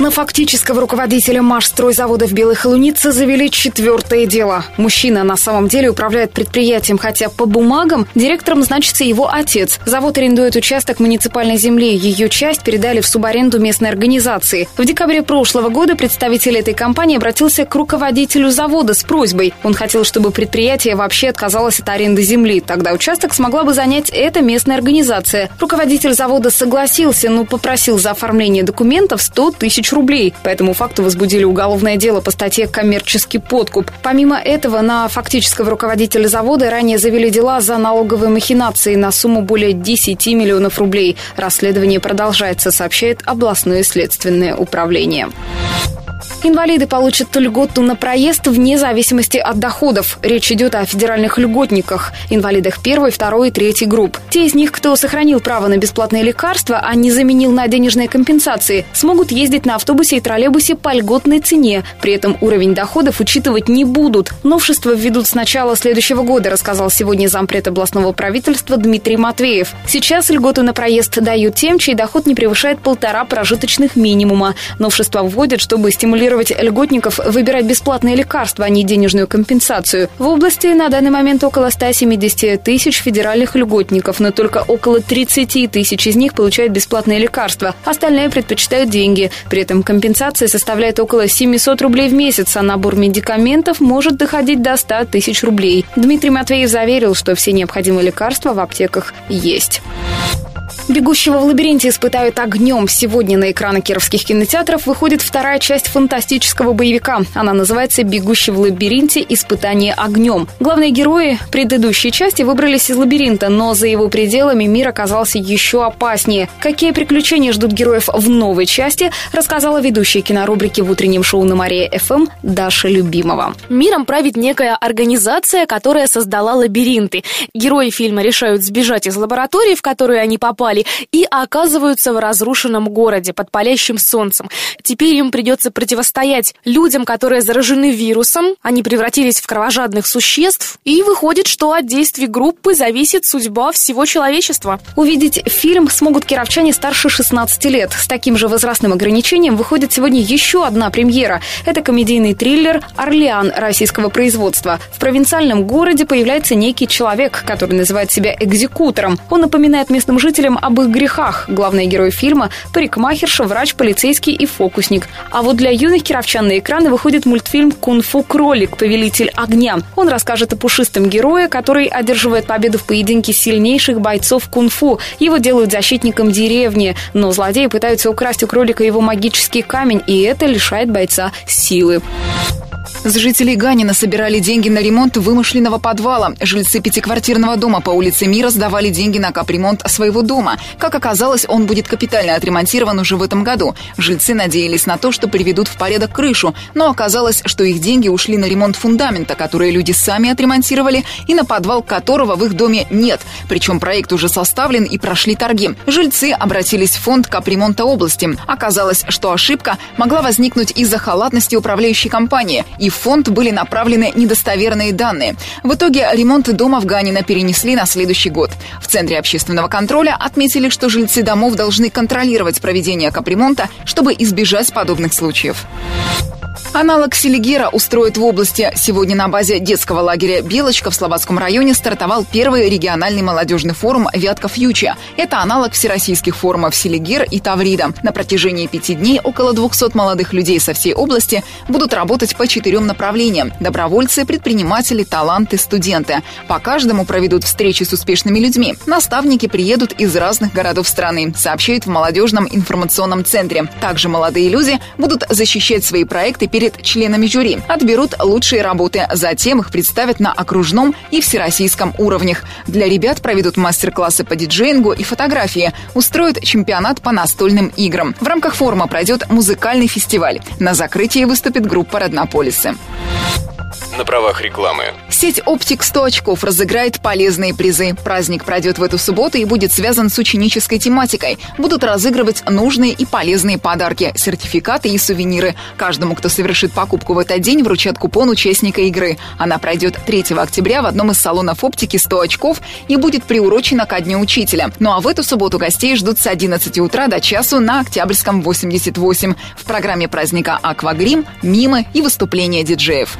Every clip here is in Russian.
На фактического руководителя Машстройзавода в Белой Холунице завели четвертое дело. Мужчина на самом деле управляет предприятием, хотя по бумагам директором значится его отец. Завод арендует участок муниципальной земли. Ее часть передали в субаренду местной организации. В декабре прошлого года представитель этой компании обратился к руководителю завода с просьбой. Он хотел, чтобы предприятие вообще отказалось от аренды земли. Тогда участок смогла бы занять эта местная организация. Руководитель завода согласился, но попросил за оформление документов 100 тысяч тысяч рублей. По этому факту возбудили уголовное дело по статье «Коммерческий подкуп». Помимо этого, на фактического руководителя завода ранее завели дела за налоговые махинации на сумму более 10 миллионов рублей. Расследование продолжается, сообщает областное следственное управление. Инвалиды получат льготу на проезд вне зависимости от доходов. Речь идет о федеральных льготниках, инвалидах первой, второй и третьей групп. Те из них, кто сохранил право на бесплатные лекарства, а не заменил на денежные компенсации, смогут ездить на автобусе и троллейбусе по льготной цене. При этом уровень доходов учитывать не будут. Новшества введут с начала следующего года, рассказал сегодня зампред областного правительства Дмитрий Матвеев. Сейчас льготу на проезд дают тем, чей доход не превышает полтора прожиточных минимума. Новшества вводят, чтобы стимулировать стимулировать льготников выбирать бесплатные лекарства, а не денежную компенсацию. В области на данный момент около 170 тысяч федеральных льготников, но только около 30 тысяч из них получают бесплатные лекарства. Остальные предпочитают деньги. При этом компенсация составляет около 700 рублей в месяц, а набор медикаментов может доходить до 100 тысяч рублей. Дмитрий Матвеев заверил, что все необходимые лекарства в аптеках есть. «Бегущего в лабиринте» испытают огнем. Сегодня на экраны кировских кинотеатров выходит вторая часть фантастического боевика. Она называется «Бегущий в лабиринте. Испытание огнем». Главные герои предыдущей части выбрались из лабиринта, но за его пределами мир оказался еще опаснее. Какие приключения ждут героев в новой части, рассказала ведущая кинорубрики в утреннем шоу на Мария ФМ Даша Любимова. Миром правит некая организация, которая создала лабиринты. Герои фильма решают сбежать из лаборатории, в которую они попали, упали и оказываются в разрушенном городе под палящим солнцем. Теперь им придется противостоять людям, которые заражены вирусом, они превратились в кровожадных существ, и выходит, что от действий группы зависит судьба всего человечества. Увидеть фильм смогут кировчане старше 16 лет. С таким же возрастным ограничением выходит сегодня еще одна премьера. Это комедийный триллер «Орлеан» российского производства. В провинциальном городе появляется некий человек, который называет себя экзекутором. Он напоминает местным жителям об их грехах. Главный герой фильма – парикмахерша, врач, полицейский и фокусник. А вот для юных кировчан на экраны выходит мультфильм «Кунг-фу кролик. Повелитель огня». Он расскажет о пушистом герое, который одерживает победу в поединке сильнейших бойцов кунг-фу. Его делают защитником деревни, но злодеи пытаются украсть у кролика его магический камень, и это лишает бойца силы. С жителей Ганина собирали деньги на ремонт вымышленного подвала. Жильцы пятиквартирного дома по улице Мира сдавали деньги на капремонт своего дома. Как оказалось, он будет капитально отремонтирован уже в этом году. Жильцы надеялись на то, что приведут в порядок крышу, но оказалось, что их деньги ушли на ремонт фундамента, который люди сами отремонтировали, и на подвал которого в их доме нет. Причем проект уже составлен и прошли торги. Жильцы обратились в фонд капремонта области. Оказалось, что ошибка могла возникнуть из-за халатности управляющей компании, и в фонд были направлены недостоверные данные. В итоге ремонт дома в Ганина перенесли на следующий год. В Центре общественного контроля отметили, что жильцы домов должны контролировать проведение капремонта, чтобы избежать подобных случаев. Аналог Селигера устроит в области. Сегодня на базе детского лагеря «Белочка» в Слободском районе стартовал первый региональный молодежный форум «Вятка Фьюча». Это аналог всероссийских форумов «Селигер» и «Таврида». На протяжении пяти дней около 200 молодых людей со всей области будут работать по четырем направлениям – добровольцы, предприниматели, таланты, студенты. По каждому проведут встречи с успешными людьми. Наставники приедут из разных городов страны, сообщают в молодежном информационном центре. Также молодые люди будут защищать свои проекты перед перед членами жюри. Отберут лучшие работы. Затем их представят на окружном и всероссийском уровнях. Для ребят проведут мастер-классы по диджеингу и фотографии. Устроят чемпионат по настольным играм. В рамках форума пройдет музыкальный фестиваль. На закрытии выступит группа «Роднополисы». На правах рекламы. Сеть «Оптик 100 очков» разыграет полезные призы. Праздник пройдет в эту субботу и будет связан с ученической тематикой. Будут разыгрывать нужные и полезные подарки, сертификаты и сувениры. Каждому, кто совершит покупку в этот день, вручат купон участника игры. Она пройдет 3 октября в одном из салонов оптики 100 очков и будет приурочена ко Дню учителя. Ну а в эту субботу гостей ждут с 11 утра до часу на Октябрьском 88. В программе праздника «Аквагрим», мимы и выступления диджеев.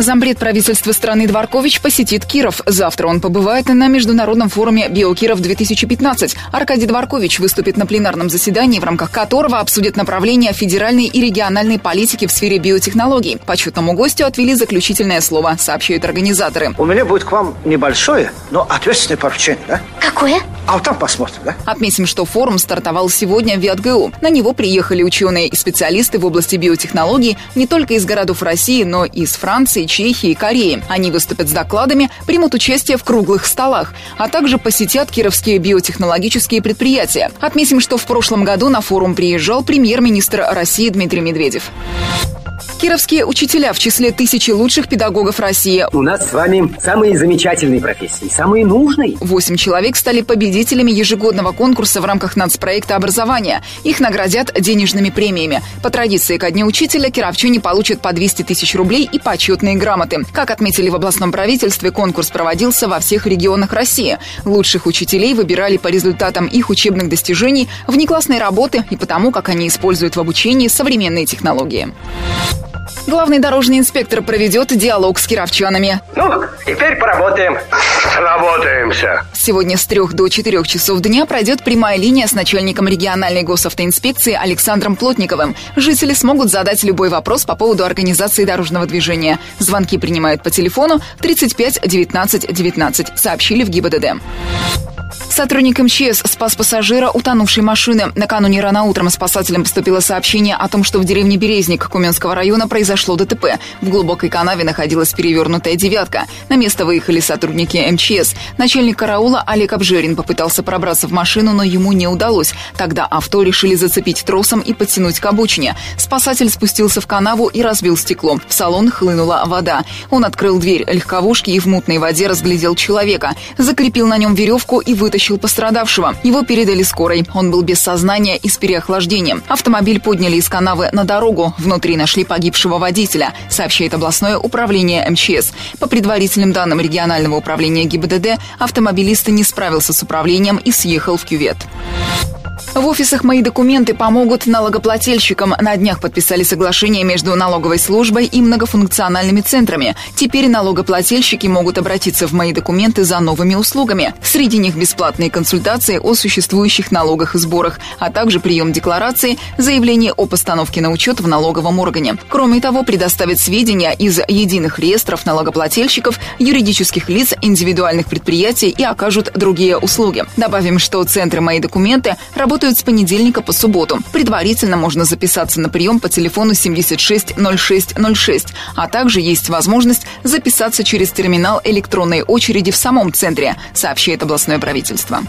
Зампред правительства страны Дворкович посетит Киров. Завтра он побывает на международном форуме «Биокиров-2015». Аркадий Дворкович выступит на пленарном заседании, в рамках которого обсудят направления федеральной и региональной политики в сфере биотехнологий. Почетному гостю отвели заключительное слово, сообщают организаторы. У меня будет к вам небольшое, но ответственное поручение. Да? Какое? А вот там посмотрим, да? Отметим, что форум стартовал сегодня в ВИАТГУ. На него приехали ученые и специалисты в области биотехнологий не только из городов России, но и из Франции, Чехии и Кореи. Они выступят с докладами, примут участие в круглых столах, а также посетят кировские биотехнологические предприятия. Отметим, что в прошлом году на форум приезжал премьер-министр России Дмитрий Медведев. Кировские учителя в числе тысячи лучших педагогов России. У нас с вами самые замечательные профессии, самые нужные. Восемь человек стали победителями ежегодного конкурса в рамках нацпроекта образования. Их наградят денежными премиями. По традиции ко Дню учителя кировчане получат по 200 тысяч рублей и почетные грамоты. Как отметили в областном правительстве, конкурс проводился во всех регионах России. Лучших учителей выбирали по результатам их учебных достижений, внеклассной работы и потому, как они используют в обучении современные технологии. Главный дорожный инспектор проведет диалог с кировчанами. Ну, теперь поработаем. Работаемся. Сегодня с 3 до 4 часов дня пройдет прямая линия с начальником региональной госавтоинспекции Александром Плотниковым. Жители смогут задать любой вопрос по поводу организации дорожного движения. Звонки принимают по телефону 35 19 19, сообщили в ГИБДД. Сотрудник МЧС спас пассажира утонувшей машины. Накануне рано утром спасателям поступило сообщение о том, что в деревне Березник Куменского района произошло ДТП. В глубокой канаве находилась перевернутая «девятка». На место выехали сотрудники МЧС. Начальник караула Олег Обжерин попытался пробраться в машину, но ему не удалось. Тогда авто решили зацепить тросом и подтянуть к обочине. Спасатель спустился в канаву и разбил стекло. В салон хлынула вода. Он открыл дверь легковушки и в мутной воде разглядел человека. Закрепил на нем веревку и вытащил пострадавшего. Его передали скорой. Он был без сознания и с переохлаждением. Автомобиль подняли из канавы на дорогу. Внутри нашли погибшего водителя, сообщает областное управление МЧС. По предварительным данным регионального управления ГИБДД, автомобилист не справился с управлением и съехал в кювет. В офисах «Мои документы» помогут налогоплательщикам. На днях подписали соглашение между налоговой службой и многофункциональными центрами. Теперь налогоплательщики могут обратиться в «Мои документы» за новыми услугами. Среди них бесплатные консультации о существующих налогах и сборах, а также прием декларации, заявление о постановке на учет в налоговом органе. Кроме того, предоставят сведения из единых реестров налогоплательщиков, юридических лиц, индивидуальных предприятий и окажут другие услуги. Добавим, что центры «Мои документы» работают работают с понедельника по субботу. Предварительно можно записаться на прием по телефону 76 06 06, а также есть возможность записаться через терминал электронной очереди в самом центре, сообщает областное правительство.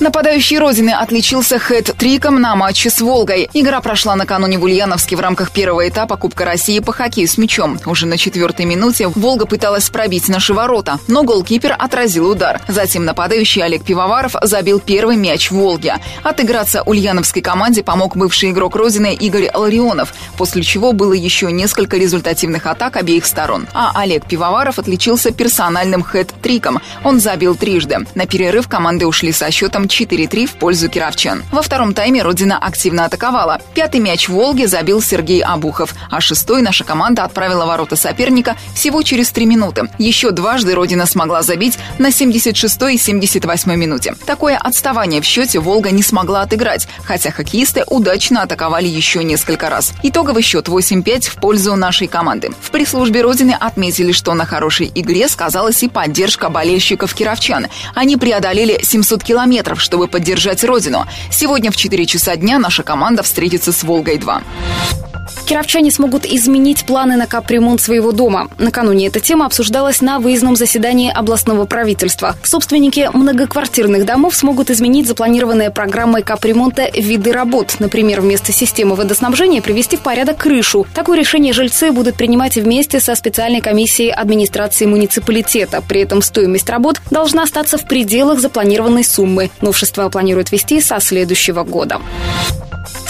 Нападающий Родины отличился хэт-триком на матче с «Волгой». Игра прошла накануне в Ульяновске в рамках первого этапа Кубка России по хоккею с мячом. Уже на четвертой минуте «Волга» пыталась пробить наши ворота, но голкипер отразил удар. Затем нападающий Олег Пивоваров забил первый мяч в «Волге». Отыграться ульяновской команде помог бывший игрок Родины Игорь Ларионов, после чего было еще несколько результативных атак обеих сторон. А Олег Пивоваров отличился персональным хэт-триком. Он забил трижды. На перерыв команды ушли со счетом 4-3 в пользу кировчан. Во втором тайме Родина активно атаковала. Пятый мяч Волге забил Сергей Абухов, а шестой наша команда отправила ворота соперника всего через три минуты. Еще дважды Родина смогла забить на 76-й и 78-й минуте. Такое отставание в счете Волга не смогла отыграть, хотя хоккеисты удачно атаковали еще несколько раз. Итоговый счет 8-5 в пользу нашей команды. В пресс-службе Родины отметили, что на хорошей игре сказалась и поддержка болельщиков кировчан. Они преодолели 700 километров, чтобы поддержать родину. Сегодня в 4 часа дня наша команда встретится с «Волгой-2». Кировчане смогут изменить планы на капремонт своего дома. Накануне эта тема обсуждалась на выездном заседании областного правительства. Собственники многоквартирных домов смогут изменить запланированные программой капремонта виды работ. Например, вместо системы водоснабжения привести в порядок крышу. Такое решение жильцы будут принимать вместе со специальной комиссией администрации муниципалитета. При этом стоимость работ должна остаться в пределах запланированной суммы. Новшество планируют ввести со следующего года.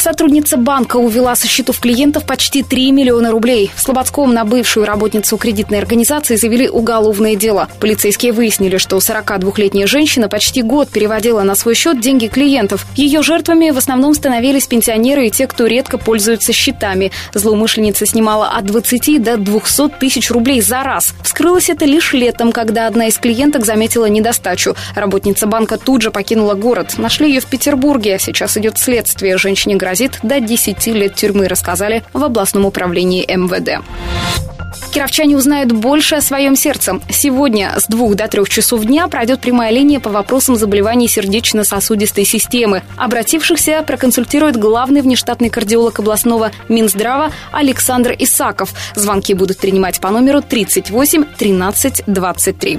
Сотрудница банка увела со счетов клиентов почти 3 миллиона рублей. В Слободском на бывшую работницу кредитной организации завели уголовное дело. Полицейские выяснили, что 42-летняя женщина почти год переводила на свой счет деньги клиентов. Ее жертвами в основном становились пенсионеры и те, кто редко пользуются счетами. Злоумышленница снимала от 20 до 200 тысяч рублей за раз. Вскрылось это лишь летом, когда одна из клиенток заметила недостачу. Работница банка тут же покинула город. Нашли ее в Петербурге. Сейчас идет следствие. Женщине грозит грозит до 10 лет тюрьмы, рассказали в областном управлении МВД. Кировчане узнают больше о своем сердце. Сегодня с двух до трех часов дня пройдет прямая линия по вопросам заболеваний сердечно-сосудистой системы. Обратившихся проконсультирует главный внештатный кардиолог областного Минздрава Александр Исаков. Звонки будут принимать по номеру 38 13 23.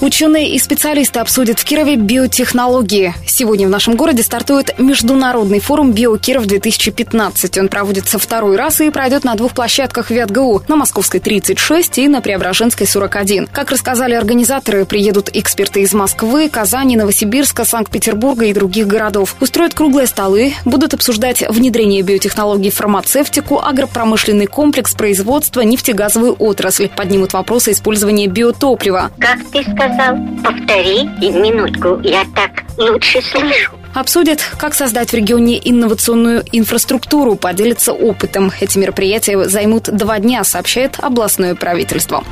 Ученые и специалисты обсудят в Кирове биотехнологии. Сегодня в нашем городе стартует Международный форум «Биокиров-2015». Он проводится второй раз и пройдет на двух площадках ВятГУ – на Московской 36 и на Преображенской 41. Как рассказали организаторы, приедут эксперты из Москвы, Казани, Новосибирска, Санкт-Петербурга и других городов. Устроят круглые столы, будут обсуждать внедрение биотехнологий в фармацевтику, агропромышленный комплекс, производства, нефтегазовую отрасль. Поднимут вопросы использования биотоплива. Как сказал? Повтори минутку, я так лучше слышу. Обсудят, как создать в регионе инновационную инфраструктуру, поделятся опытом. Эти мероприятия займут два дня, сообщает областное правительство.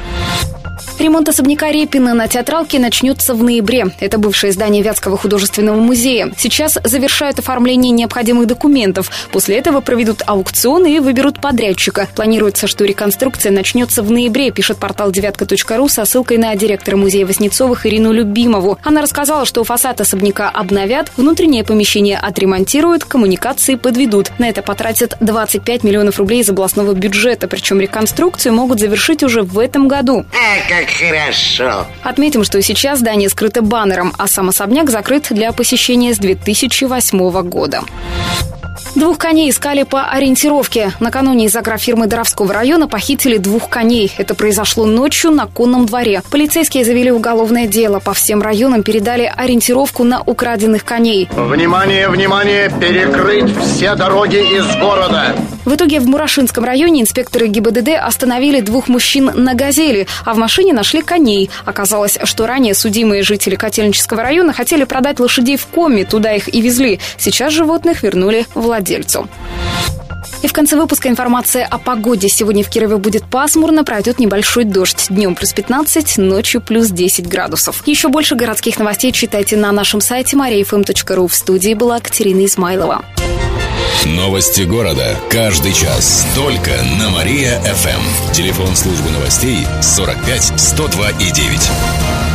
Ремонт особняка Репина на театралке начнется в ноябре. Это бывшее здание Вятского художественного музея. Сейчас завершают оформление необходимых документов. После этого проведут аукцион и выберут подрядчика. Планируется, что реконструкция начнется в ноябре, пишет портал девятка.ру со ссылкой на директора музея Воснецовых Ирину Любимову. Она рассказала, что фасад особняка обновят, внутреннее помещение отремонтируют, коммуникации подведут. На это потратят 25 миллионов рублей из областного бюджета, причем реконструкцию могут завершить уже в этом году. А, как хорошо. Отметим, что сейчас здание скрыто баннером, а сам особняк закрыт для посещения с 2008 года. Двух коней искали по ориентировке. Накануне из агрофирмы Доровского района похитили двух коней. Это произошло ночью на конном дворе. Полицейские завели уголовное дело. По всем районам передали ориентировку на украденных коней. Внимание, внимание! Перекрыть все дороги из города! В итоге в Мурашинском районе инспекторы ГИБДД остановили двух мужчин на «Газели», а в машине нашли коней. Оказалось, что ранее судимые жители Котельнического района хотели продать лошадей в коме, туда их и везли. Сейчас животных вернули владельцу. И в конце выпуска информация о погоде. Сегодня в Кирове будет пасмурно, пройдет небольшой дождь. Днем плюс 15, ночью плюс 10 градусов. Еще больше городских новостей читайте на нашем сайте mariafm.ru. В студии была Катерина Измайлова. Новости города. Каждый час. Только на Мария-ФМ. Телефон службы новостей 45 102 и 9.